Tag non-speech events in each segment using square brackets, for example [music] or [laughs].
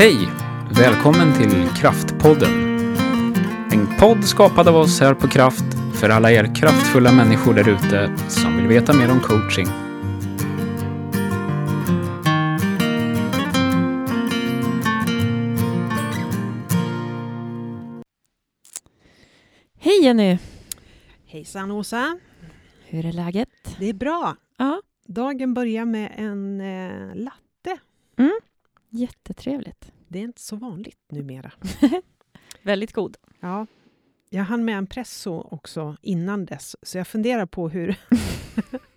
Hej! Välkommen till Kraftpodden. En podd skapad av oss här på Kraft för alla er kraftfulla människor där ute som vill veta mer om coaching. Hej Jenny! Hejsan Åsa! Hur är läget? Det är bra. Ja, Dagen börjar med en eh, latte. jättetrevligt. Det är inte så vanligt numera. [laughs] Väldigt god. Ja, jag hann med en presso också innan dess, så jag funderar på hur... [laughs]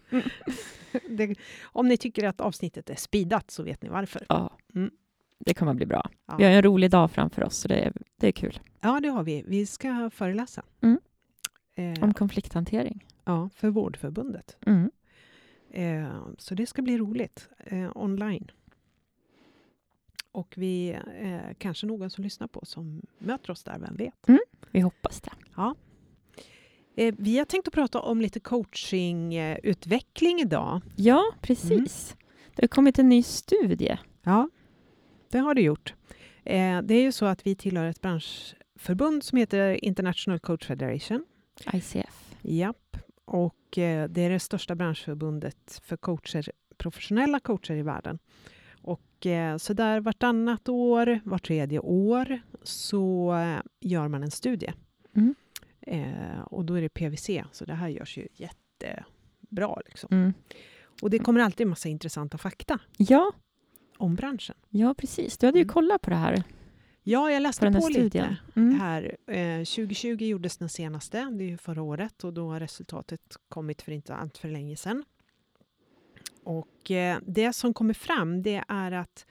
[laughs] det, om ni tycker att avsnittet är speedat så vet ni varför. Ja, Mm. det kommer bli bra. Ja. Vi har en rolig dag framför oss, så det är, det är kul. Ja, det har vi. Vi ska föreläsa. Mm. Eh, Om konflikthantering. ja, för Vårdförbundet. Mm. Eh, så det ska bli roligt. Eh, online. Och vi eh, kanske någon som lyssnar på som möter oss där, vem vet? Vi hoppas det. Eh, vi har tänkt att prata om lite coachingutveckling idag. Ja, precis. Det har kommit en ny studie. Ja, det har det gjort. Eh, det är ju så att vi tillhör ett branschförbund som heter International Coach Federation. ICF. Japp. Och eh, det är det största branschförbundet för coacher, professionella coacher i världen. Eh, så där vartannat år, var tredje år, så eh, gör man en studie. Mm. Eh, och då är det PVC, så det här görs ju jättebra. Liksom. Mm. Och det kommer alltid en massa intressanta fakta Ja, om branschen. ja, precis. Du hade ju Mm. kollat på det här, Ja, jag på läste på studien. lite Mm. här. Eh, 2020 gjordes den senaste, det är ju förra året och då har resultatet kommit för inte allt för länge sedan. Och eh, det som kommer fram det är att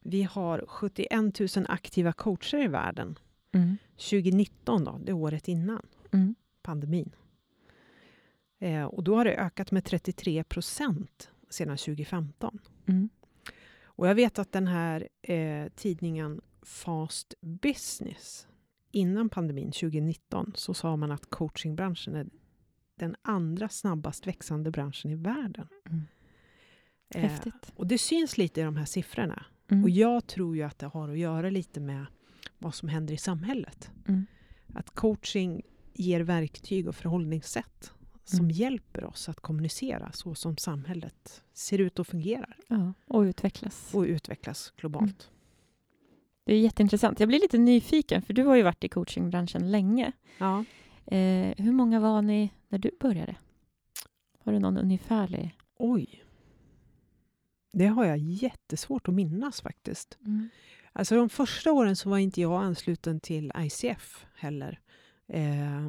vi har 71 000 aktiva coacher i världen. Mm. 2019 då, det året innan Mm. pandemin. Eh, och då har det ökat med 33 procent sedan 2015. Mm. Och jag vet att den här eh, tidningen Fast Business innan pandemin 2019 så sa man att coachingbranschen är den andra snabbast växande branschen i världen. Mm. Eh, Häftigt. och det syns lite i de här siffrorna. Mm. Och jag tror ju att det har att göra lite med vad som händer i samhället. Mm. Att coaching ger verktyg och förhållningssätt som Mm. hjälper oss att kommunicera så som samhället ser ut och fungerar Ja, och utvecklas. och utvecklas globalt. Det är jätteintressant. Jag blir lite nyfiken, för du har ju varit i coachingbranschen länge. Ja. Eh, hur många var ni när du började? Har du någon ungefärlig? Oj. Det har jag jättesvårt att minnas faktiskt. Mm. Alltså de första åren så var inte jag ansluten till ICF heller. Eh,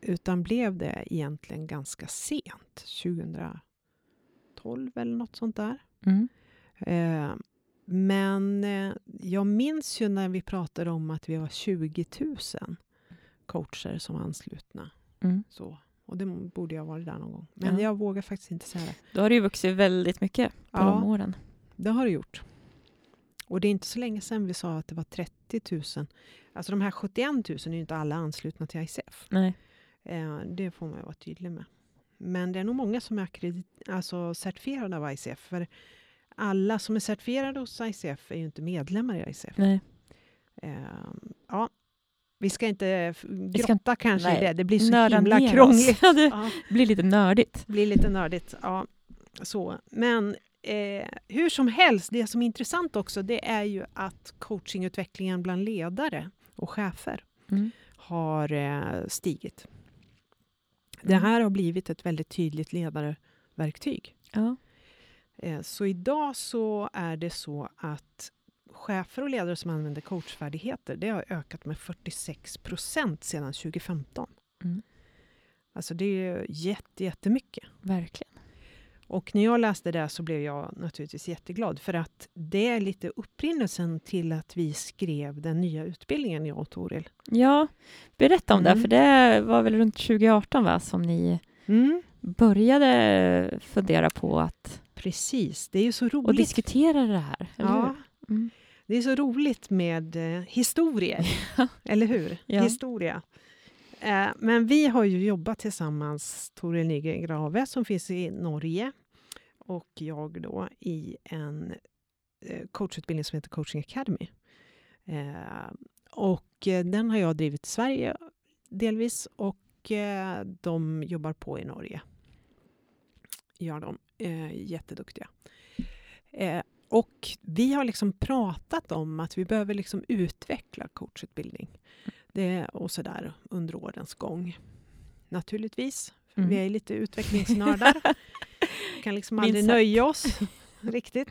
utan blev det egentligen ganska sent, 2012 eller något sånt där. Mm. Eh, men eh, jag minns ju när vi pratade om att vi var 20 000 coacher som var anslutna. Mm. Så. Och det borde jag ha varit där någon gång. Men Ja. jag vågar faktiskt inte säga det. Då har det ju vuxit väldigt mycket på Ja. de åren. Det har det gjort. Och det är inte så länge sedan vi sa att det var 30 000. Alltså de här 71 000 är ju inte alla anslutna till ICF. Nej. Eh, det får man ju vara tydlig med. Men det är nog många som är alltså certifierade av ICF. För alla som är certifierade hos ICF är ju inte medlemmar i ICF. Nej. Eh, ja, vi ska inte f- ska grotta kanske nej, i det. Det blir så Nörda himla krångligt. [laughs] Ja, det Ja. blir lite nördigt. blir lite nördigt. Ja, så. Men eh, hur som helst, det som är intressant också det är ju att coachingutvecklingen bland ledare och chefer Mm. har eh, stigit. Det här har blivit ett väldigt tydligt ledarverktyg. Ja. Eh, så idag så är det så att chefer och ledare som använder coachfärdigheter det har ökat med 46 procent sedan 2015. Mm. Alltså det är jätte, jättemycket. Verkligen. Och när jag läste det så blev jag naturligtvis jätteglad för att det är lite upprinnelsen till att vi skrev den nya utbildningen, jag och Toril. Ja, berätta om det, Mm. för det var väl runt 2018 va, som ni började fundera på att Precis, det är ju så roligt. och diskutera det här. Eller ja, hur? Mm. Det är så roligt med eh, historier, [laughs] eller hur? Ja. Historia. Eh, men vi har ju jobbat tillsammans, Toril Nygren Grave som finns i Norge och jag då i en eh, coachutbildning som heter Coaching Academy Eh, och eh, den har jag drivit i Sverige delvis och eh, de jobbar på i Norge. Gör de. Eh, jätteduktiga. Och vi har liksom pratat om att vi behöver liksom utveckla coachutbildning. Det, och sådär under årens gång. Naturligtvis. Mm. Vi är lite utvecklingsnördar. [laughs] kan liksom aldrig Minst nöja oss [laughs] riktigt.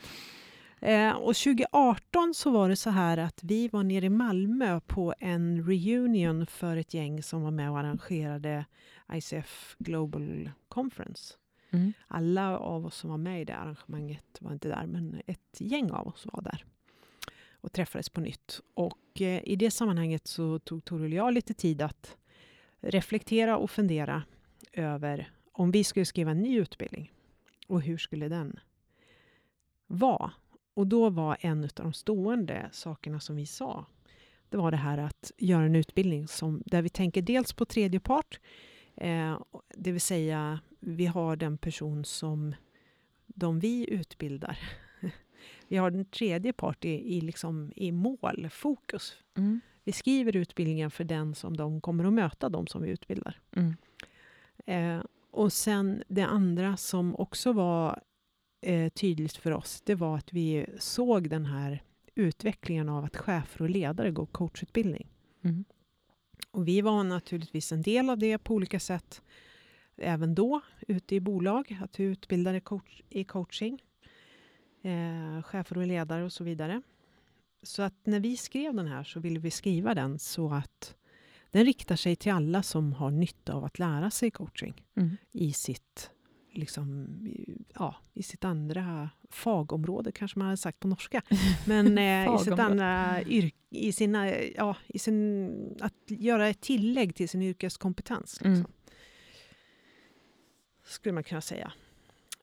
Eh, och 2018 så var det så här att vi var nere i Malmö på en reunion för ett gäng som var med och arrangerade ICF Global Conference. Mm. Alla av oss som var med i det arrangemanget var inte där, men ett gäng av oss var där och träffades på nytt. Och eh, i det sammanhanget så tog Toril och jag lite tid att reflektera och fundera över om vi skulle skriva en ny utbildning och hur skulle den vara? Och då var en av de stående sakerna som vi sa, det var det här att göra en utbildning som, där vi tänker dels på tredje part, eh, det vill säga vi har den person som de vi utbildar. [laughs] Vi har den tredje part i, i, liksom, i mål, fokus. Mm. Vi skriver utbildningen för den som de kommer att möta, de som vi utbildar. Mm. Eh, och sen det andra som också var eh, tydligt för oss, det var att vi såg den här utvecklingen av att chefer och ledare går coachutbildning. Mm. Och vi var naturligtvis en del av det på olika sätt även då, ute i bolag, att vi utbildade coach, i coaching. Eh, chefer och ledare och så vidare. Så att när vi skrev den här så ville vi skriva den så att den riktar sig till alla som har nytta av att lära sig coaching Mm. i sitt, liksom, ja, i sitt andra fagområde, kanske man hade sagt på norska. [laughs] Men eh, i sitt andra yrke, i sina, ja, i sin, att göra ett tillägg till sin yrkeskompetens. Liksom. Mm. Skulle man kunna säga.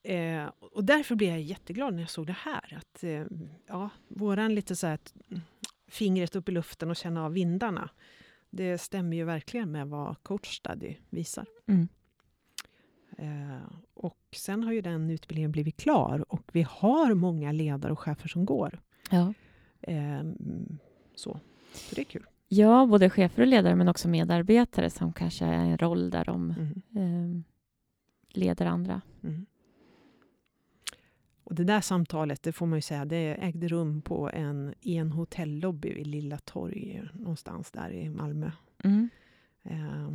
Eh, och därför blev jag jätteglad när jag såg det här. Att eh, ja, våran lite så här, att, fingret upp i luften och känna av vindarna. Det stämmer ju verkligen med vad Coach Study visar. Mm. Eh, och sen har ju den utbildningen blivit klar och vi har många ledare och chefer som går. Ja. Eh, mm, så. så det är kul. ja, både chefer och ledare men också medarbetare som kanske är en roll där de Mm, eh, leder andra. mm. Och det där samtalet, det får man ju säga, det ägde rum på en, i en hotellobby vid Lilla torg någonstans där i Malmö. Mm. Eh,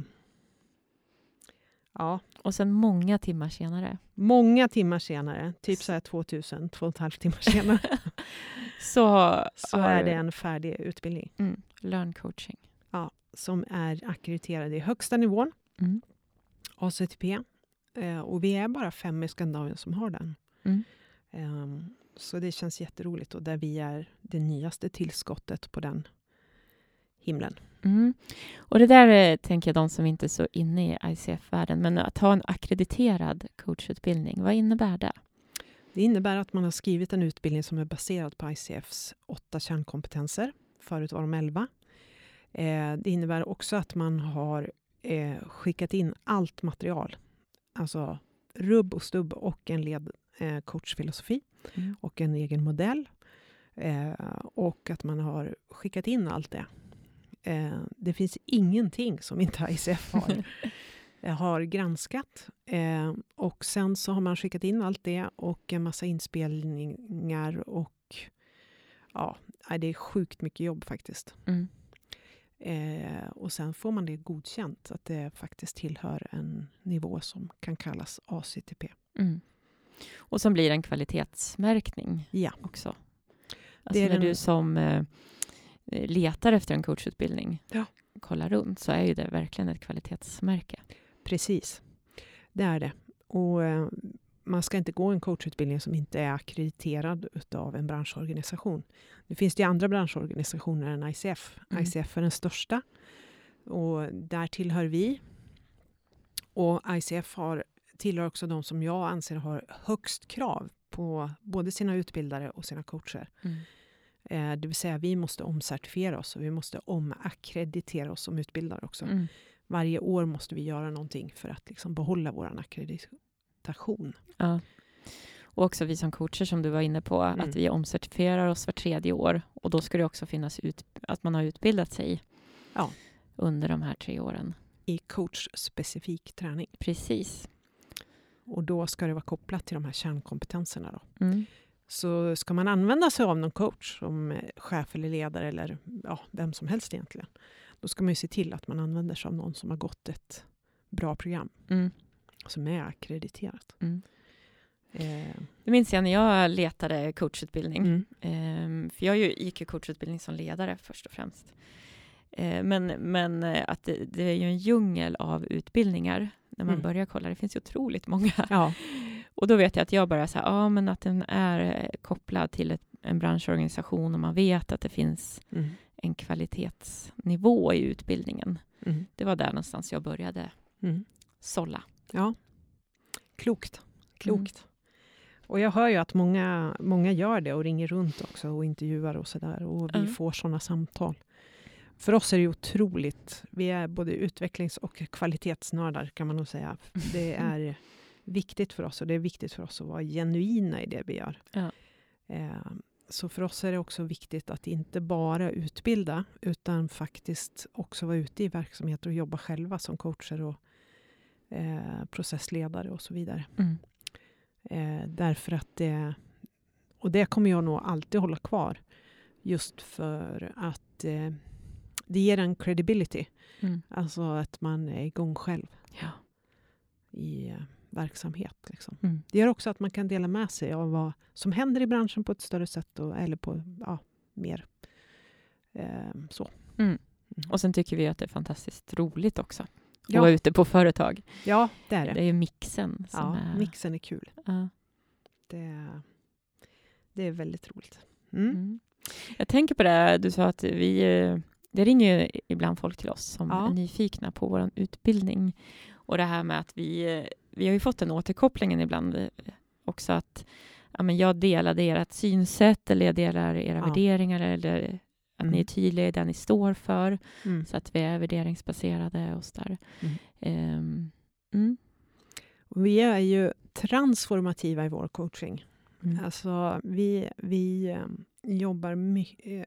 ja, Och sen många timmar senare många timmar senare, typ så här 2000, två och ett halvt timmar senare, [laughs] så, så är det en färdig utbildning. mm, learn coaching. som är ackrediterad i högsta nivån, Mm. ACTP. Eh, och vi är bara fem i Skandinavien som har den. Mm. Ehm, så det känns jätteroligt och där vi är det nyaste tillskottet på den himlen. Mm. Och det där är, tänker jag, de som inte är så inne i ICF-världen, men att ha en akkrediterad coachutbildning, vad innebär det? Det innebär att man har skrivit en utbildning som är baserad på ICFs åtta kärnkompetenser. Förut var de elva. Eh, det innebär också att man har eh, skickat in allt material. Alltså rubb och stubb och en led eh, coachfilosofi Mm. och en egen modell. Eh, och att man har skickat in allt det. Eh, det finns ingenting som inte ICF har, [laughs] eh, har granskat. Eh, och sen så har man skickat in allt det och en massa inspelningar och ja, det är sjukt mycket jobb faktiskt. Mm. Eh, och sen får man det godkänt att det faktiskt tillhör en nivå som kan kallas ACTP. Mm. Och som blir en kvalitetsmärkning Ja. också. Det Alltså är när den- du som eh, letar efter en coachutbildning Ja. kollar runt så är ju det verkligen ett kvalitetsmärke. Precis, det är det. Och eh, man ska inte gå en coachutbildning som inte är akkrediterad av en branschorganisation. Nu finns det ju andra branschorganisationer än ICF. Mm. ICF är den största och där tillhör vi. Och ICF har, tillhör också de som jag anser har högst krav på både sina utbildare och sina coacher. Mm. Eh, det vill säga vi måste omcertifiera oss och vi måste omackreditera oss som utbildare också. Mm. Varje år måste vi göra någonting för att liksom behålla vår ackreditation. Ja. Och också vi som coacher, som du var inne på, Mm. att vi omcertifierar oss var tredje år. Och då ska det också finnas ut, att man har utbildat sig Ja. under de här tre åren. I coachspecifik träning. Precis. Och då ska det vara kopplat till de här kärnkompetenserna. Då. Mm. Så ska man använda sig av någon coach som eh, chef eller ledare eller ja, vem som helst egentligen. Då ska man ju se till att man använder sig av någon som har gått ett bra program Mm. Som är akkrediterat. Mm. Eh, Det minns jag när jag letade coachutbildning. mm. Ehm, för jag gick ju coachutbildning som ledare först och främst. Eh, men, men eh, att det, det är ju en djungel av utbildningar när man Mm. börjar kolla. Det finns ju otroligt många. [laughs] Ja. Och då vet jag att jag börjar säga, ja men att den är eh, kopplad till ett, en branschorganisation och man vet att det finns Mm. en kvalitetsnivå i utbildningen. Mm. Det var där någonstans jag började Mm. sålla. Ja, klokt. Klokt. Och jag hör ju att många, många gör det och ringer runt också och intervjuar och sådär. Och vi Mm. får sådana samtal. För oss är det otroligt. Vi är både utvecklings och kvalitetsnördar kan man nog säga. [laughs] Det är viktigt för oss och det är viktigt för oss att vara genuina i det vi gör. Ja. Eh, Så för oss är det också viktigt att inte bara utbilda utan faktiskt också vara ute i verksamheter och jobba själva som coacher och eh, processledare och så vidare. Mm. Eh, därför att det, och det kommer jag nog alltid hålla kvar. Just för att eh, det ger en credibility. Mm. Alltså att man är igång själv Ja. i eh, verksamhet. Liksom. Mm. Det gör också att man kan dela med sig av vad som händer i branschen på ett större sätt. Och, eller på ja, mer eh, så. Mm. Mm. Och sen tycker vi att det är fantastiskt roligt också. Ja. vara ute på företag. Ja, det är Det det. är mixen som Ja, är... mixen är kul. Ja. Det, det är väldigt roligt. Mm. Mm. Jag tänker på det, du sa att vi... eh, Det ringer ibland folk till oss som Ja. är nyfikna på vår utbildning. Och det här med att vi... eh, Vi har ju fått den återkopplingen ibland eh, också att ja, men jag delade ert synsätt eller jag delar era Ja. värderingar eller att Mm. ni är tydliga i det ni står för Mm. så att vi är värderingsbaserade och så där. Mm. Ehm. Och Vi är ju transformativa i vår coaching. Mm. Alltså, vi, vi eh, jobbar mycket...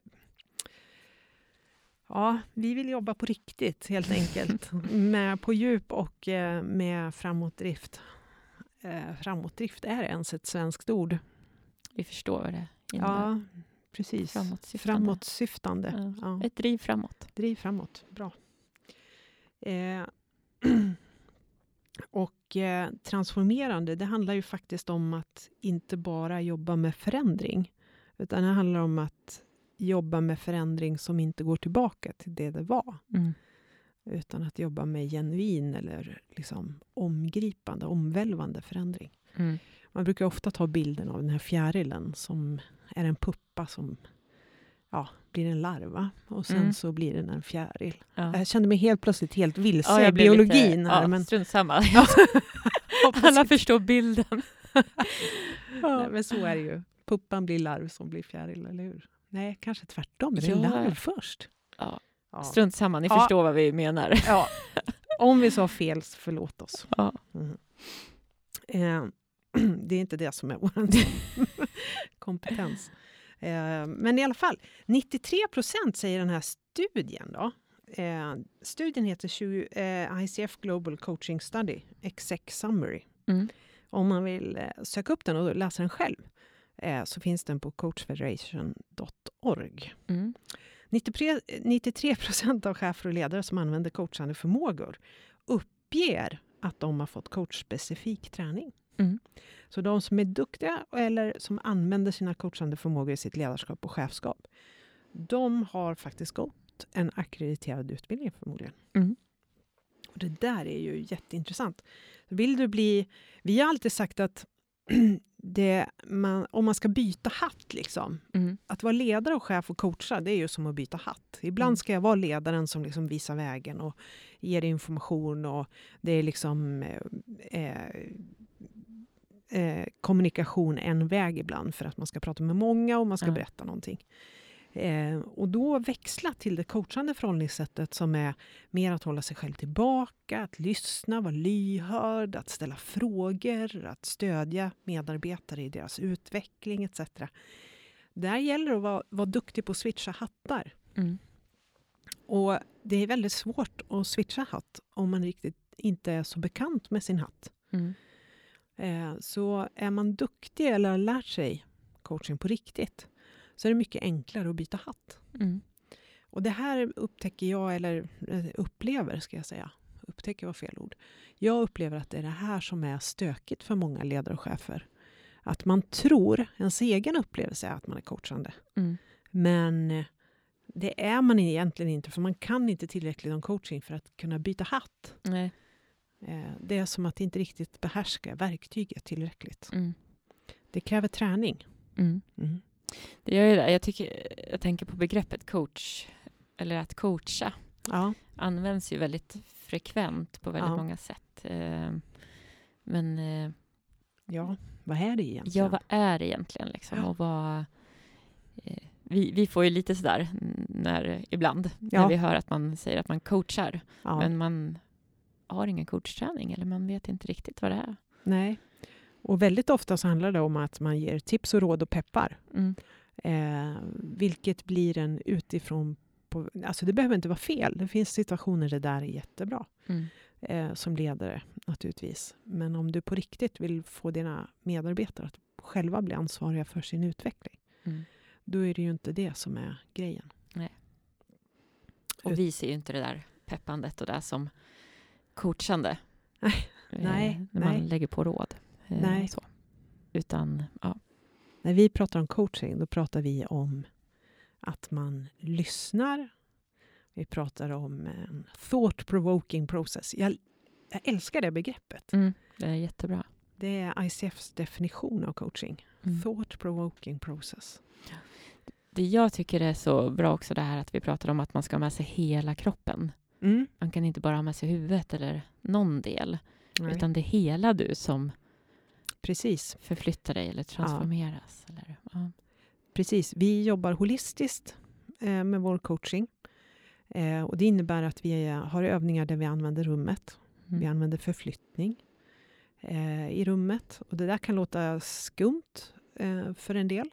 Ja, vi vill jobba på riktigt helt enkelt. [laughs] med, på djup och eh, med framåtdrift. Eh, framåtdrift, är ens ett svenskt ord? Vi förstår vad det innebär. Ja, precis. Framåtsyftande. Framåtsyftande. Ja. Ja. Ett driv framåt. Driv framåt. Bra. Eh, [clears throat] och eh, transformerande, det handlar ju faktiskt om att inte bara jobba med förändring. Utan det handlar om att jobba med förändring som inte går tillbaka till det det var. Mm. Utan att jobba med genuin eller liksom omgripande, omvälvande förändring. Mm. Man brukar ofta ta bilden av den här fjärilen som är en puppa som ja, blir en larva. Och sen Mm. så blir den en fjäril. Ja. Jag kände mig helt plötsligt helt vilse Ja, i biologin. lite, här, ja, men, Strunt samma. Ja. [laughs] Alla förstår bilden. Nej, men så är det ju. Puppan blir larv som blir fjäril, eller hur? Nej, kanske tvärtom. Är det Ja. larv först? Strunt samma, ni förstår vad vi menar. Om vi sa fel, så förlåt oss. Mm. Eh, [clears throat] det är inte det som är vår [laughs] kompetens. Eh, men i alla fall, 93 procent säger den här studien. Då. Eh, studien heter 20, eh, ICF Global Coaching Study, Exec Summary. Mm. Om man vill söka upp den och läsa den själv så finns den på coachfederation.org. Mm. 93, 93 procent av chefer och ledare som använder coachande förmågor uppger att de har fått coachspecifik träning. Mm. Så de som är duktiga eller som använder sina coachande förmågor i sitt ledarskap och chefskap, de har faktiskt gått en akkrediterad utbildning förmodligen. Mm. Och det där är ju jätteintressant. Vill du bli... Vi har alltid sagt att [clears throat] det, man, om man ska byta hatt, liksom, Mm. att vara ledare och chef och coacha, det är ju som att byta hatt. Ibland Mm. ska jag vara ledaren som liksom visar vägen och ger information och det är liksom eh, eh, kommunikation en väg ibland för att man ska prata med många och man ska Ja. berätta någonting. Eh, och då växla till det coachande förhållningssättet som är mer att hålla sig själv tillbaka, att lyssna, vara lyhörd, att ställa frågor, att stödja medarbetare i deras utveckling etc. Där gäller det att vara, vara duktig på att switcha hattar. Mm. Och det är väldigt svårt att switcha hatt om man riktigt inte är så bekant med sin hatt. Mm. Eh, så är man duktig eller har lärt sig coaching på riktigt så är det mycket enklare att byta hatt. Mm. Och det här upptäcker jag, eller eh, upplever ska jag säga. Upptäcker var fel ord. Jag upplever att det är det här som är stökigt för många ledare och chefer. Att man tror, ens egen upplevelse är att man är coachande. Mm. Men eh, det är man egentligen inte, för man kan inte tillräckligt om coaching för att kunna byta hatt. Nej. Eh, Det är som att inte riktigt behärska verktyget tillräckligt. Mm. Det kräver träning. Mm. Mm. Det gör ju det. Jag, tycker, jag tänker på begreppet coach, eller att coacha, Ja, används ju väldigt frekvent på väldigt Ja. många sätt. Eh, Men eh, ja, vad är det egentligen? ja, vad är det egentligen? Liksom? Ja. Och vad, vi, vi får ju lite sådär när, ibland när vi hör att man säger att man coachar, men man har ingen coachträning eller man vet inte riktigt vad det är. Nej. Och väldigt ofta så handlar det om att man ger tips och råd och peppar. Mm. Eh, vilket blir en utifrån... På, alltså det behöver inte vara fel. Det finns situationer där det där är jättebra. Mm. Eh, som ledare naturligtvis. Men om du på riktigt vill få dina medarbetare att själva bli ansvariga för sin utveckling. Mm. Då är det ju inte det som är grejen. Och Ut- vi ser ju inte det där peppandet och det som coachande. Nej, Eh, nej, När nej. man lägger på råd. eh, Nej. Så. Utan, ja. När vi pratar om coaching, då pratar vi om att man lyssnar. Vi pratar om en thought-provoking process. Jag, jag älskar det begreppet. Mm, det är jättebra. Det är ICFs definition av coaching. Mm. Thought-provoking process. Det jag tycker är så bra också det här att vi pratar om att man ska ha med sig hela kroppen. Mm. Man kan inte bara ha med sig huvudet eller någon del, Nej. utan det är hela du som Precis, förflyttar dig eller transformeras. Eller, ja. precis. Vi jobbar holistiskt eh, med vår coaching. Eh, och det innebär att vi har övningar där vi använder rummet. Vi Mm. använder förflyttning eh, i rummet. Och det där kan låta skumt eh, för en del.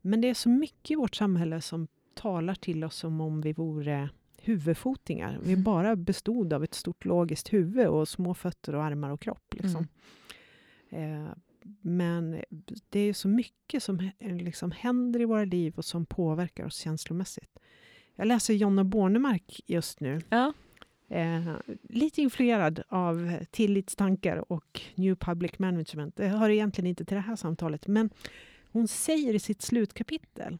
Men det är så mycket i vårt samhälle som talar till oss som om vi vore huvudfotingar. Vi Mm. bara bestod av ett stort logiskt huvud och små fötter och armar och kropp. Liksom. Mm. Eh, men det är så mycket som liksom händer i våra liv och som påverkar oss känslomässigt. Jag läser Jonna Bornemark just nu. Ja. Eh, lite influerad av tillitstankar och New Public Management. Det hör egentligen inte till det här samtalet, men hon säger i sitt slutkapitel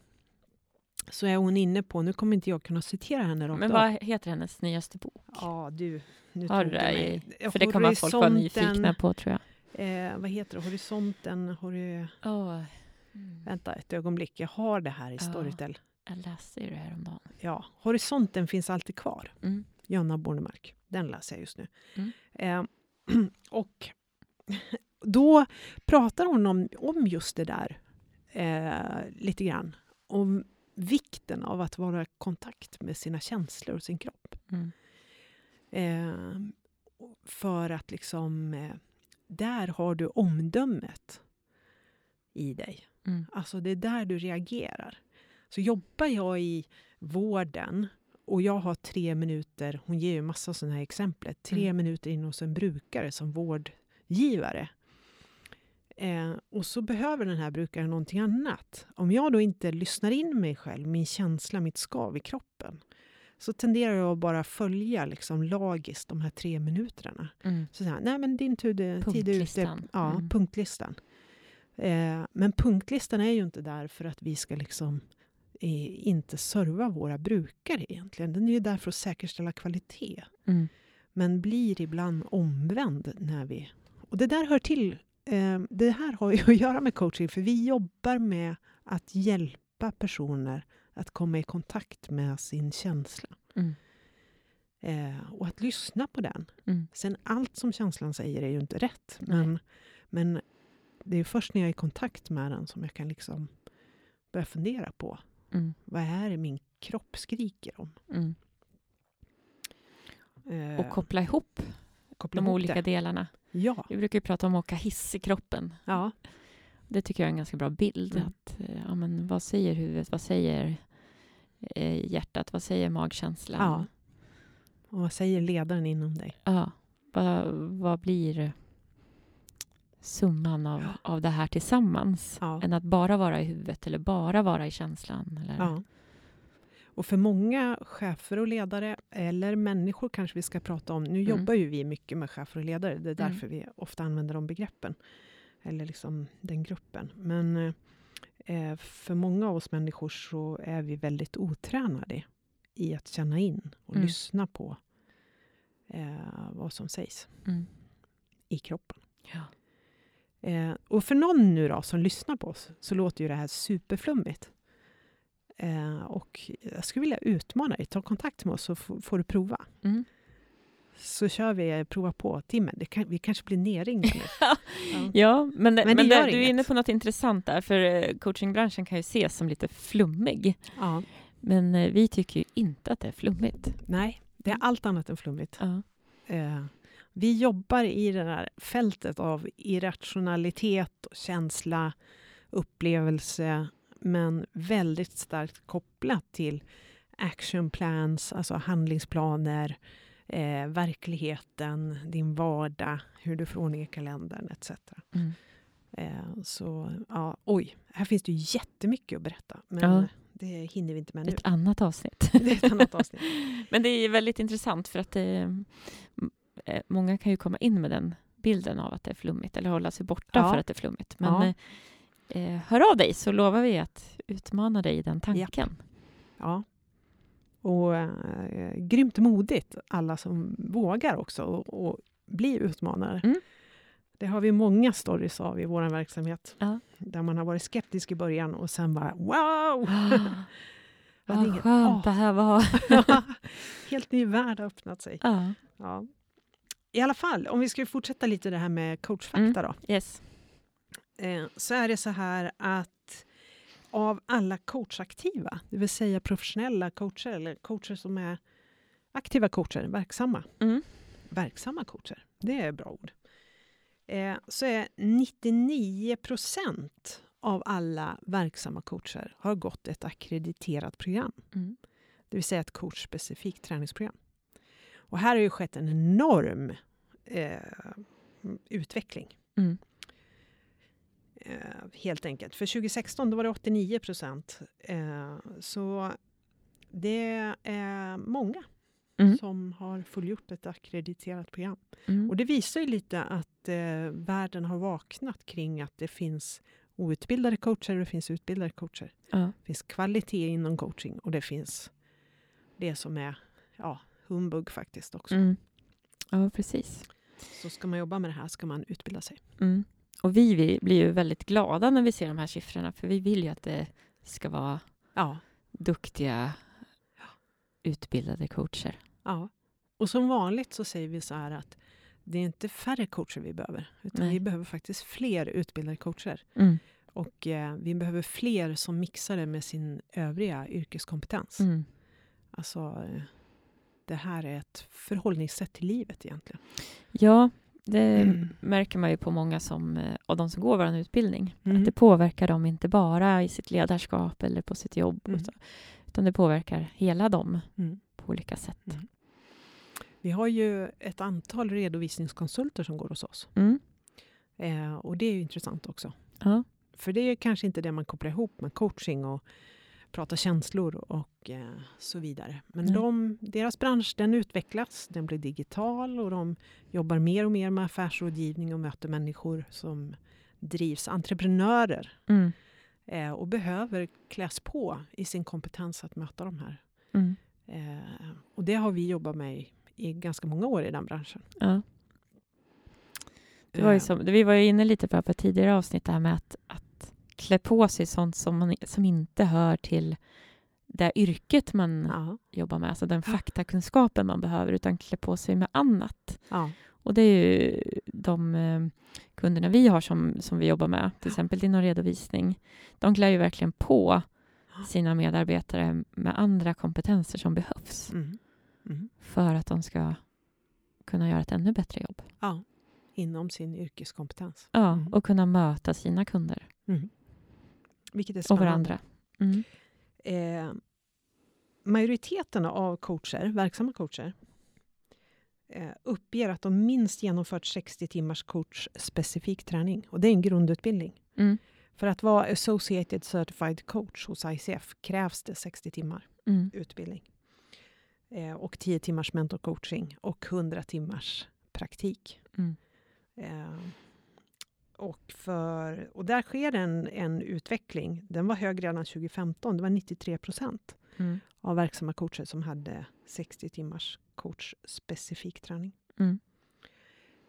så är hon inne på, nu kommer inte jag kunna citera henne rakt Men vad heter hennes nyaste bok? Ja, du. Nu Har du det mig. För det kommer folk vara nyfikna på, tror jag. Eh, vad heter det? Horisonten... Hori... Oh. Vänta ett ögonblick, jag har det här i. Storytel. Jag läste ju det här om dagen. Ja, Horisonten finns alltid kvar. Mm. Jonna Bornemark. Den läser jag just nu. Mm. Eh, [clears throat] och [laughs] då pratar hon om, om just det där eh, lite grann. Om vikten av att vara i kontakt med sina känslor och sin kropp. Mm. Eh, för att liksom, eh, där har du omdömet i dig. Mm. Alltså det är där du reagerar. Så jobbar jag i vården och jag har tre minuter, hon ger ju massa sådana här exempel, tre Mm. minuter in hos en brukare som vårdgivare. Eh, och så behöver den här brukaren någonting annat. Om jag då inte lyssnar in mig själv, min känsla, mitt skav i kroppen, så tenderar jag att bara följa liksom lagiskt de här tre minuterna. Mm. Så säger han, nej men din tid, tid är ute. Punktlistan. Ja, Mm. punktlistan. Eh, men punktlistan är ju inte där för att vi ska liksom eh, inte serva våra brukare egentligen. Den är ju där för att säkerställa kvalitet. Mm. Men blir ibland omvänd när vi... Och det där hör till. Eh, det här har ju att göra med coaching, för vi jobbar med att hjälpa personer att komma i kontakt med sin känsla. Mm. Eh, och att lyssna på den. Mm. Sen allt som känslan säger är ju inte rätt. Men, men det är först när jag är i kontakt med den som jag kan liksom börja fundera på Mm. Vad är det min kropp skriker om? Mm. Eh, Och koppla ihop koppla de ihop olika det. delarna. Ja, Vi brukar ju prata om att åka hiss i kroppen. ja, Det tycker jag är en ganska bra bild. Mm. Att, eh, ja, men vad säger huvudet? Vad säger eh, hjärtat? Vad säger magkänslan? ja. Och vad säger ledaren inom dig? Ja, vad, vad blir summan av, Ja. av det här tillsammans? Ja. Än att bara vara i huvudet eller bara vara i känslan. Eller? Ja. Och för många chefer och ledare, eller människor kanske vi ska prata om. Nu Mm. jobbar ju vi mycket med chefer och ledare. Det är Mm. därför vi ofta använder de begreppen. Eller liksom den gruppen. Men eh, för många av oss människor så är vi väldigt otränade i att känna in och Mm. lyssna på eh, vad som sägs Mm. i kroppen. Ja. Eh, och för någon nu då som lyssnar på oss så låter ju det här superflummigt. Eh, och jag skulle vilja utmana dig. Ta kontakt med oss så får du prova. Mm. Så kör vi prova på-timmen. Kan, vi kanske blir nerringda nu. [laughs] Ja. Ja, men, men, det där- du är inne på något intressant där, för eh, coachingbranschen kan ju ses som lite flummig. Ja. Men eh, vi tycker ju inte att det är flummigt. Nej, det är allt annat än flummigt. Ja. Eh, vi jobbar i det här fältet av irrationalitet, känsla, upplevelse, men väldigt starkt kopplat till action plans, alltså handlingsplaner, eh, verkligheten, din vardag, hur du får ordning i kalendern etc. Mm. Eh, så ja, oj, här finns det ju jättemycket att berätta, men Ja. det hinner vi inte med nu. Ett annat avsnitt. [laughs] Det är ett annat avsnitt. [laughs] Men det är väldigt intressant för att eh, m- eh, många kan ju komma in med den bilden av att det är flummigt eller hålla sig borta Ja. för att det är flummigt. Men Ja. Eh, hör av dig så lovar vi att utmana dig i den tanken. Ja. Och eh, grymt modigt, alla som vågar också och, och bli utmanare. Mm. Det har vi många stories av i vår verksamhet. Ja. Där man har varit skeptisk i början och sen bara wow! [gasps] [gasps] Vad Hade ingen- skönt det här var. [laughs] Helt ny värld har öppnat sig. ja. Ja. I alla fall, om vi ska fortsätta lite det här med coachfakta då. Yes. Eh, så är det så här att av alla coachaktiva, det vill säga professionella coacher eller coacher som är aktiva coacher, verksamma, Mm. verksamma coacher, det är bra ord, eh, så är 99 procent av alla verksamma coacher har gått ett akkrediterat program, Mm. det vill säga ett coachspecifikt träningsprogram. Och här har ju skett en enorm eh, utveckling. Mm. Eh, helt enkelt. För 2016 då var det 89 procent. Eh, så det är många Mm. som har fullgjort ett akkrediterat program. Mm. Och det visar ju lite att eh, världen har vaknat kring att det finns outbildade coacher och det finns utbildade coacher. Ja. Det finns kvalitet inom coaching och det finns det som är ja, humbug faktiskt också. Mm. ja, precis. Så ska man jobba med det här ska man utbilda sig. Mm. Och vi, vi blir ju väldigt glada när vi ser de här siffrorna, för vi vill ju att det ska vara Ja, duktiga, utbildade coacher. Ja. Och som vanligt så säger vi så här att det är inte färre coacher vi behöver, utan Nej. vi behöver faktiskt fler utbildade coacher. Mm. Och eh, vi behöver fler som mixar det med sin övriga yrkeskompetens. Mm. Alltså, eh, det här är ett förhållningssätt till livet egentligen. Ja, det Mm. märker man ju på många som, eh, av de som går vår utbildning. Mm. Att det påverkar dem inte bara i sitt ledarskap eller på sitt jobb, Mm. utan- utan det påverkar hela dem Mm. på olika sätt. Mm. Vi har ju ett antal redovisningskonsulter som går hos oss. Mm. Eh, och det är ju intressant också. Ja. För det är kanske inte det man kopplar ihop med coaching och prata känslor och eh, så vidare. Men Nej. de, deras bransch den utvecklas, den blir digital och de jobbar mer och mer med affärsrådgivning och möter människor som drivs, entreprenörer Mm. eh, och behöver kläs på i sin kompetens att möta de här. Mm. Eh, och det har vi jobbat med i, i ganska många år i den branschen. Ja. Det var Eh, som, vi var ju inne lite på, på ett tidigare avsnitt, det här med att klä på sig sånt som, man, som inte hör till det yrket man ja, jobbar med, alltså den faktakunskapen man behöver, utan klä på sig med annat. ja, Och det är ju de eh, kunderna vi har som, som vi jobbar med, till exempel inom redovisning. De klär ju verkligen på sina medarbetare med andra kompetenser som behövs Mm. Mm. för att de ska kunna göra ett ännu bättre jobb. Ja, inom sin yrkeskompetens. Ja, Mm. och kunna möta sina kunder Mm. Vilket är och spännande. varandra. Mm. Eh, majoriteten av coacher, verksamma coacher eh, uppger att de minst genomfört 60 timmars coachspecifik träning. Och det är en grundutbildning. Mm. För att vara Associated Certified Coach hos ICF krävs det 60 timmar Mm. utbildning. Eh, och 10 timmars mentorcoaching och 100 timmars praktik. Mm. Eh, och, för, och där sker en, en utveckling. Den var hög redan 2015. Det var 93 procent Mm. av verksamma coacher som hade 60 timmars coachspecifik träning. Mm.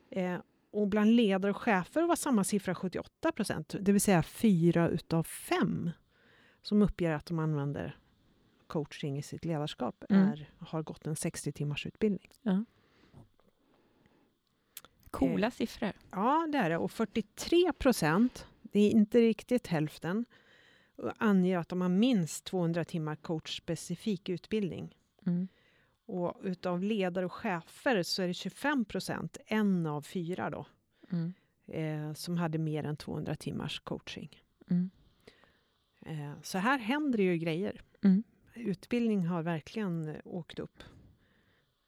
Eh, och bland ledare och chefer var samma siffra 78 procent, det vill säga fyra utav fem som uppger att de använder coaching i sitt ledarskap Mm. är, har gått en 60 timmars utbildning. Coola siffror. Ja, det är det. Och 43 procent, det är inte riktigt hälften, anger att de har minst 200 timmar coachspecifik utbildning. Mm. Och utav ledare och chefer så är det 25 procent, en av fyra då, Mm. eh, som hade mer än 200 timmars coaching. Mm. Eh, så här händer ju grejer. Mm. Utbildning har verkligen eh, åkt upp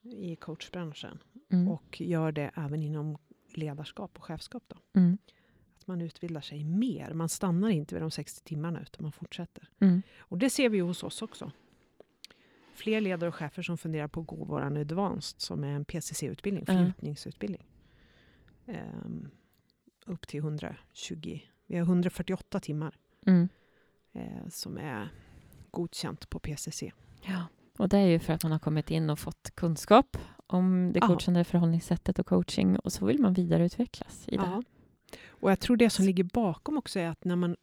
i coachbranschen Mm. och gör det även inom ledarskap och chefskap. Då. Mm. Att man utbildar sig mer. Man stannar inte vid de 60 timmarna utan man fortsätter. Mm. Och det ser vi hos oss också. Fler ledare och chefer som funderar på att gå vår Advanced som är en PCC-utbildning, fördjupningsutbildning. Ehm, upp till 120, vi har 148 timmar Mm. eh, som är godkänt på PCC. Ja, och det är ju för att man har kommit in och fått kunskap om det coachande förhållningssättet och coaching och så vill man vidareutvecklas i det. Ja. Och jag tror det som ligger bakom också är att när man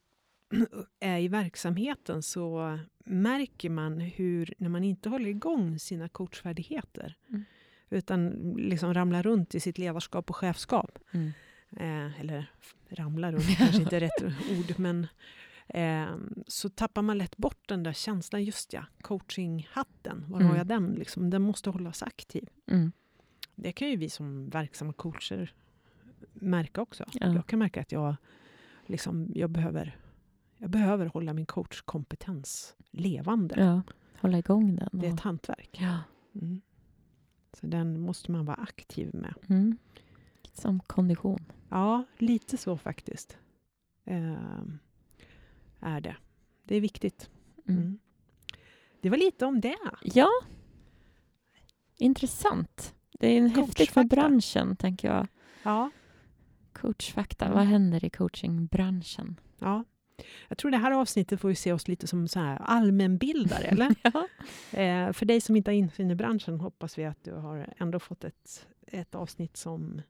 [clears throat] är i verksamheten så märker man hur, när man inte håller igång sina coachfärdigheter, Mm. utan liksom ramlar runt i sitt ledarskap och chefskap, Mm. eh, eller ramlar runt kanske inte är rätt [laughs] ord, men eh, så tappar man lätt bort den där känslan, just ja, coachinghatten, var Mm. har jag den? Liksom, den måste hållas aktiv. Mm. Det kan ju vi som verksamma coacher märka också. Ja. Jag kan märka att jag, liksom, jag, behöver, jag behöver hålla min coachkompetens levande. Ja, hålla igång den. Det är och- ett hantverk. ja. Mm. Så den måste man vara aktiv med. Mm. Som kondition. Ja, lite så faktiskt. Ehm, är det. Det är viktigt. Mm. Mm. Det var lite om det. Ja, intressant. Det är en häftigt för branschen, tänker jag. Ja, Coachfakta, Mm. vad händer i coachingbranschen? ja. Jag tror det här avsnittet får vi se oss lite som så här allmänbildare, [laughs] eller? Ja. Eh, för dig som inte har insyn i branschen hoppas vi att du har ändå fått ett, ett avsnitt som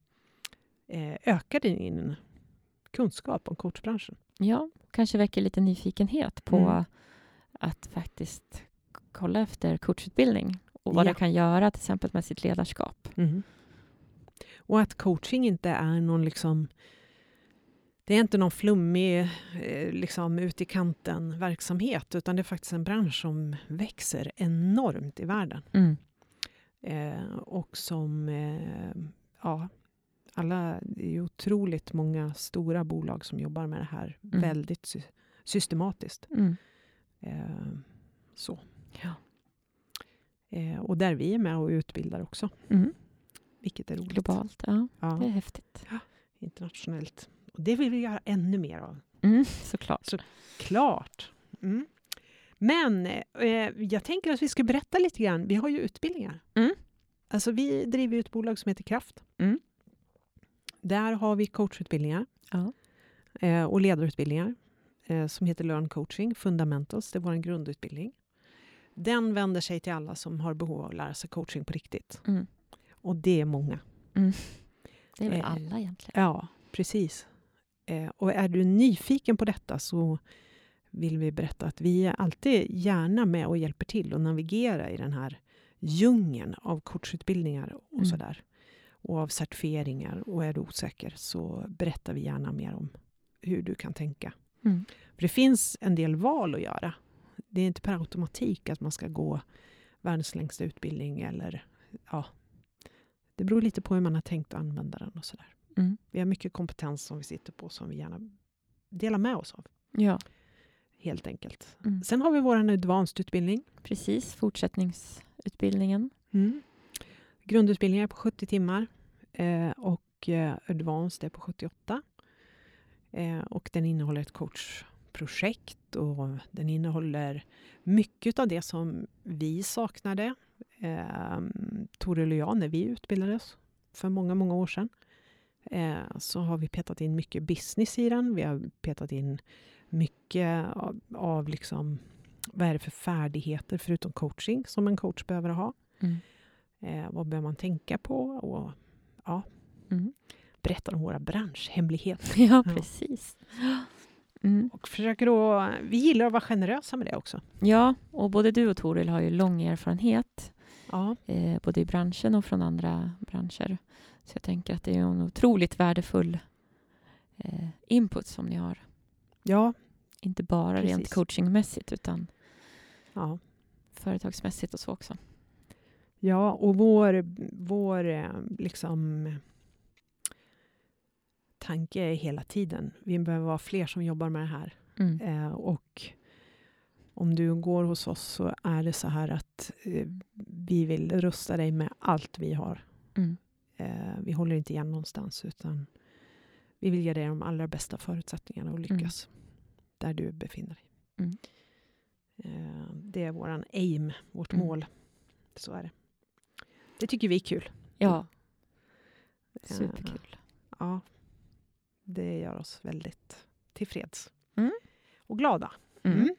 eh, ökar din kunskap om coachbranschen. Ja, kanske väcker lite nyfikenhet på Mm. att faktiskt kolla efter coachutbildning och vad Ja. det kan göra till exempel med sitt ledarskap. Och att coaching inte är någon liksom det är inte någon flummig, eh, liksom ut i kanten verksamhet, utan det är faktiskt en bransch som växer enormt i världen. Mm. Eh, och som, eh, ja, alla, det är ju otroligt många stora bolag som jobbar med det här Mm. väldigt sy- systematiskt. Mm. Eh, så. Ja. Eh, och där vi är med och utbildar också, Mm. vilket är roligt. Globalt, ja. Ja, Det är häftigt. internationellt. Och det vill vi göra ännu mer av. Mm, såklart. Klart! Mm. Men eh, jag tänker att vi ska berätta lite grann. Vi har ju utbildningar. Mm. Alltså vi driver ju ett bolag som heter Kraft. Mm. Där har vi coachutbildningar Ja. eh, och ledarutbildningar eh, som heter Learn Coaching Fundamentals. Det är vår grundutbildning. Den vänder sig till alla som har behov av att lära sig coaching på riktigt. Mm. Och det är många. Det är väl Eh, alla egentligen. Ja, precis. Eh, och är du nyfiken på detta så vill vi berätta att vi är alltid gärna med och hjälper till att navigera i den här djungeln av coachutbildningar och Mm. sådär. Och av certifieringar. Och är du osäker så berättar vi gärna mer om hur du kan tänka. Mm. För det finns en del val att göra. Det är inte per automatik att man ska gå världens längsta utbildning eller ja, det beror lite på hur man har tänkt att använda den och sådär. Mm. Vi har mycket kompetens som vi sitter på som vi gärna delar med oss av, Ja, helt enkelt. mm. Sen har vi vår advanced-utbildning. precis. Fortsättningsutbildningen. Mm. Grundutbildningen är på 70 timmar och eh, advanced är på 78. Eh, och den innehåller ett coachprojekt och den innehåller mycket av det som vi saknade, eh, Toril och jag, när vi utbildades för många, många år sedan. Eh, så har vi petat in mycket business i den. Vi har petat in mycket av, av liksom, vad är det för färdigheter förutom coaching som en coach behöver ha. Mm. Eh, vad behöver man tänka på? Och ja, Mm. berättar om våra branschhemligheter. [laughs] Ja, precis. Mm. Och försöker då, vi gillar att vara generösa med det också. Ja, och både du och Toril har ju lång erfarenhet, Ja, eh, både i branschen och från andra branscher. Så jag tänker att det är en otroligt värdefull eh, input som ni har. ja, Inte bara rent Precis. coachingmässigt, utan ja. företagsmässigt och så också. Ja och vår, vår eh, liksom tanke är hela tiden, vi behöver vara fler som jobbar med det här. Mm. Eh, och om du går hos oss så är det så här att eh, vi vill rusta dig med allt vi har. Mm. Eh, vi håller inte igen någonstans utan vi vill ge dig de allra bästa förutsättningarna att lyckas där du befinner dig. Mm. Eh, det är våran aim, vårt Mm. mål. Så är det. Det tycker vi är kul. Ja, Eh, superkul. Ja, det gör oss väldigt tillfreds. Mm. Och glada. Mm. Mm.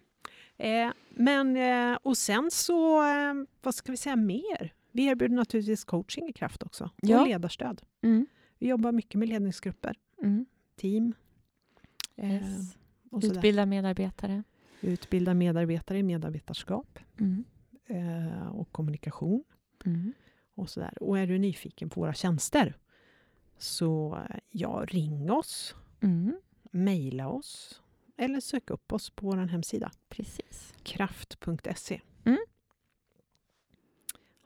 Eh, men, eh, och sen så, eh, vad ska vi säga mer? Vi erbjuder naturligtvis coaching i kraft också. Ja. Och ledarstöd. Mm. Vi jobbar mycket med ledningsgrupper, Mm. team. Eh, Yes. sådär. Utbilda medarbetare. Utbilda medarbetare i medarbetarskap Mm. eh, och kommunikation. Mm. Och, sådär. och är du nyfiken på våra tjänster så eh, ja, ring oss, Mm. mejla oss eller sök upp oss på vår hemsida Precis. kraft.se. Mm.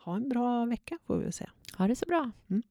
Ha en bra vecka får vi väl säga. Ha det så bra. Mm.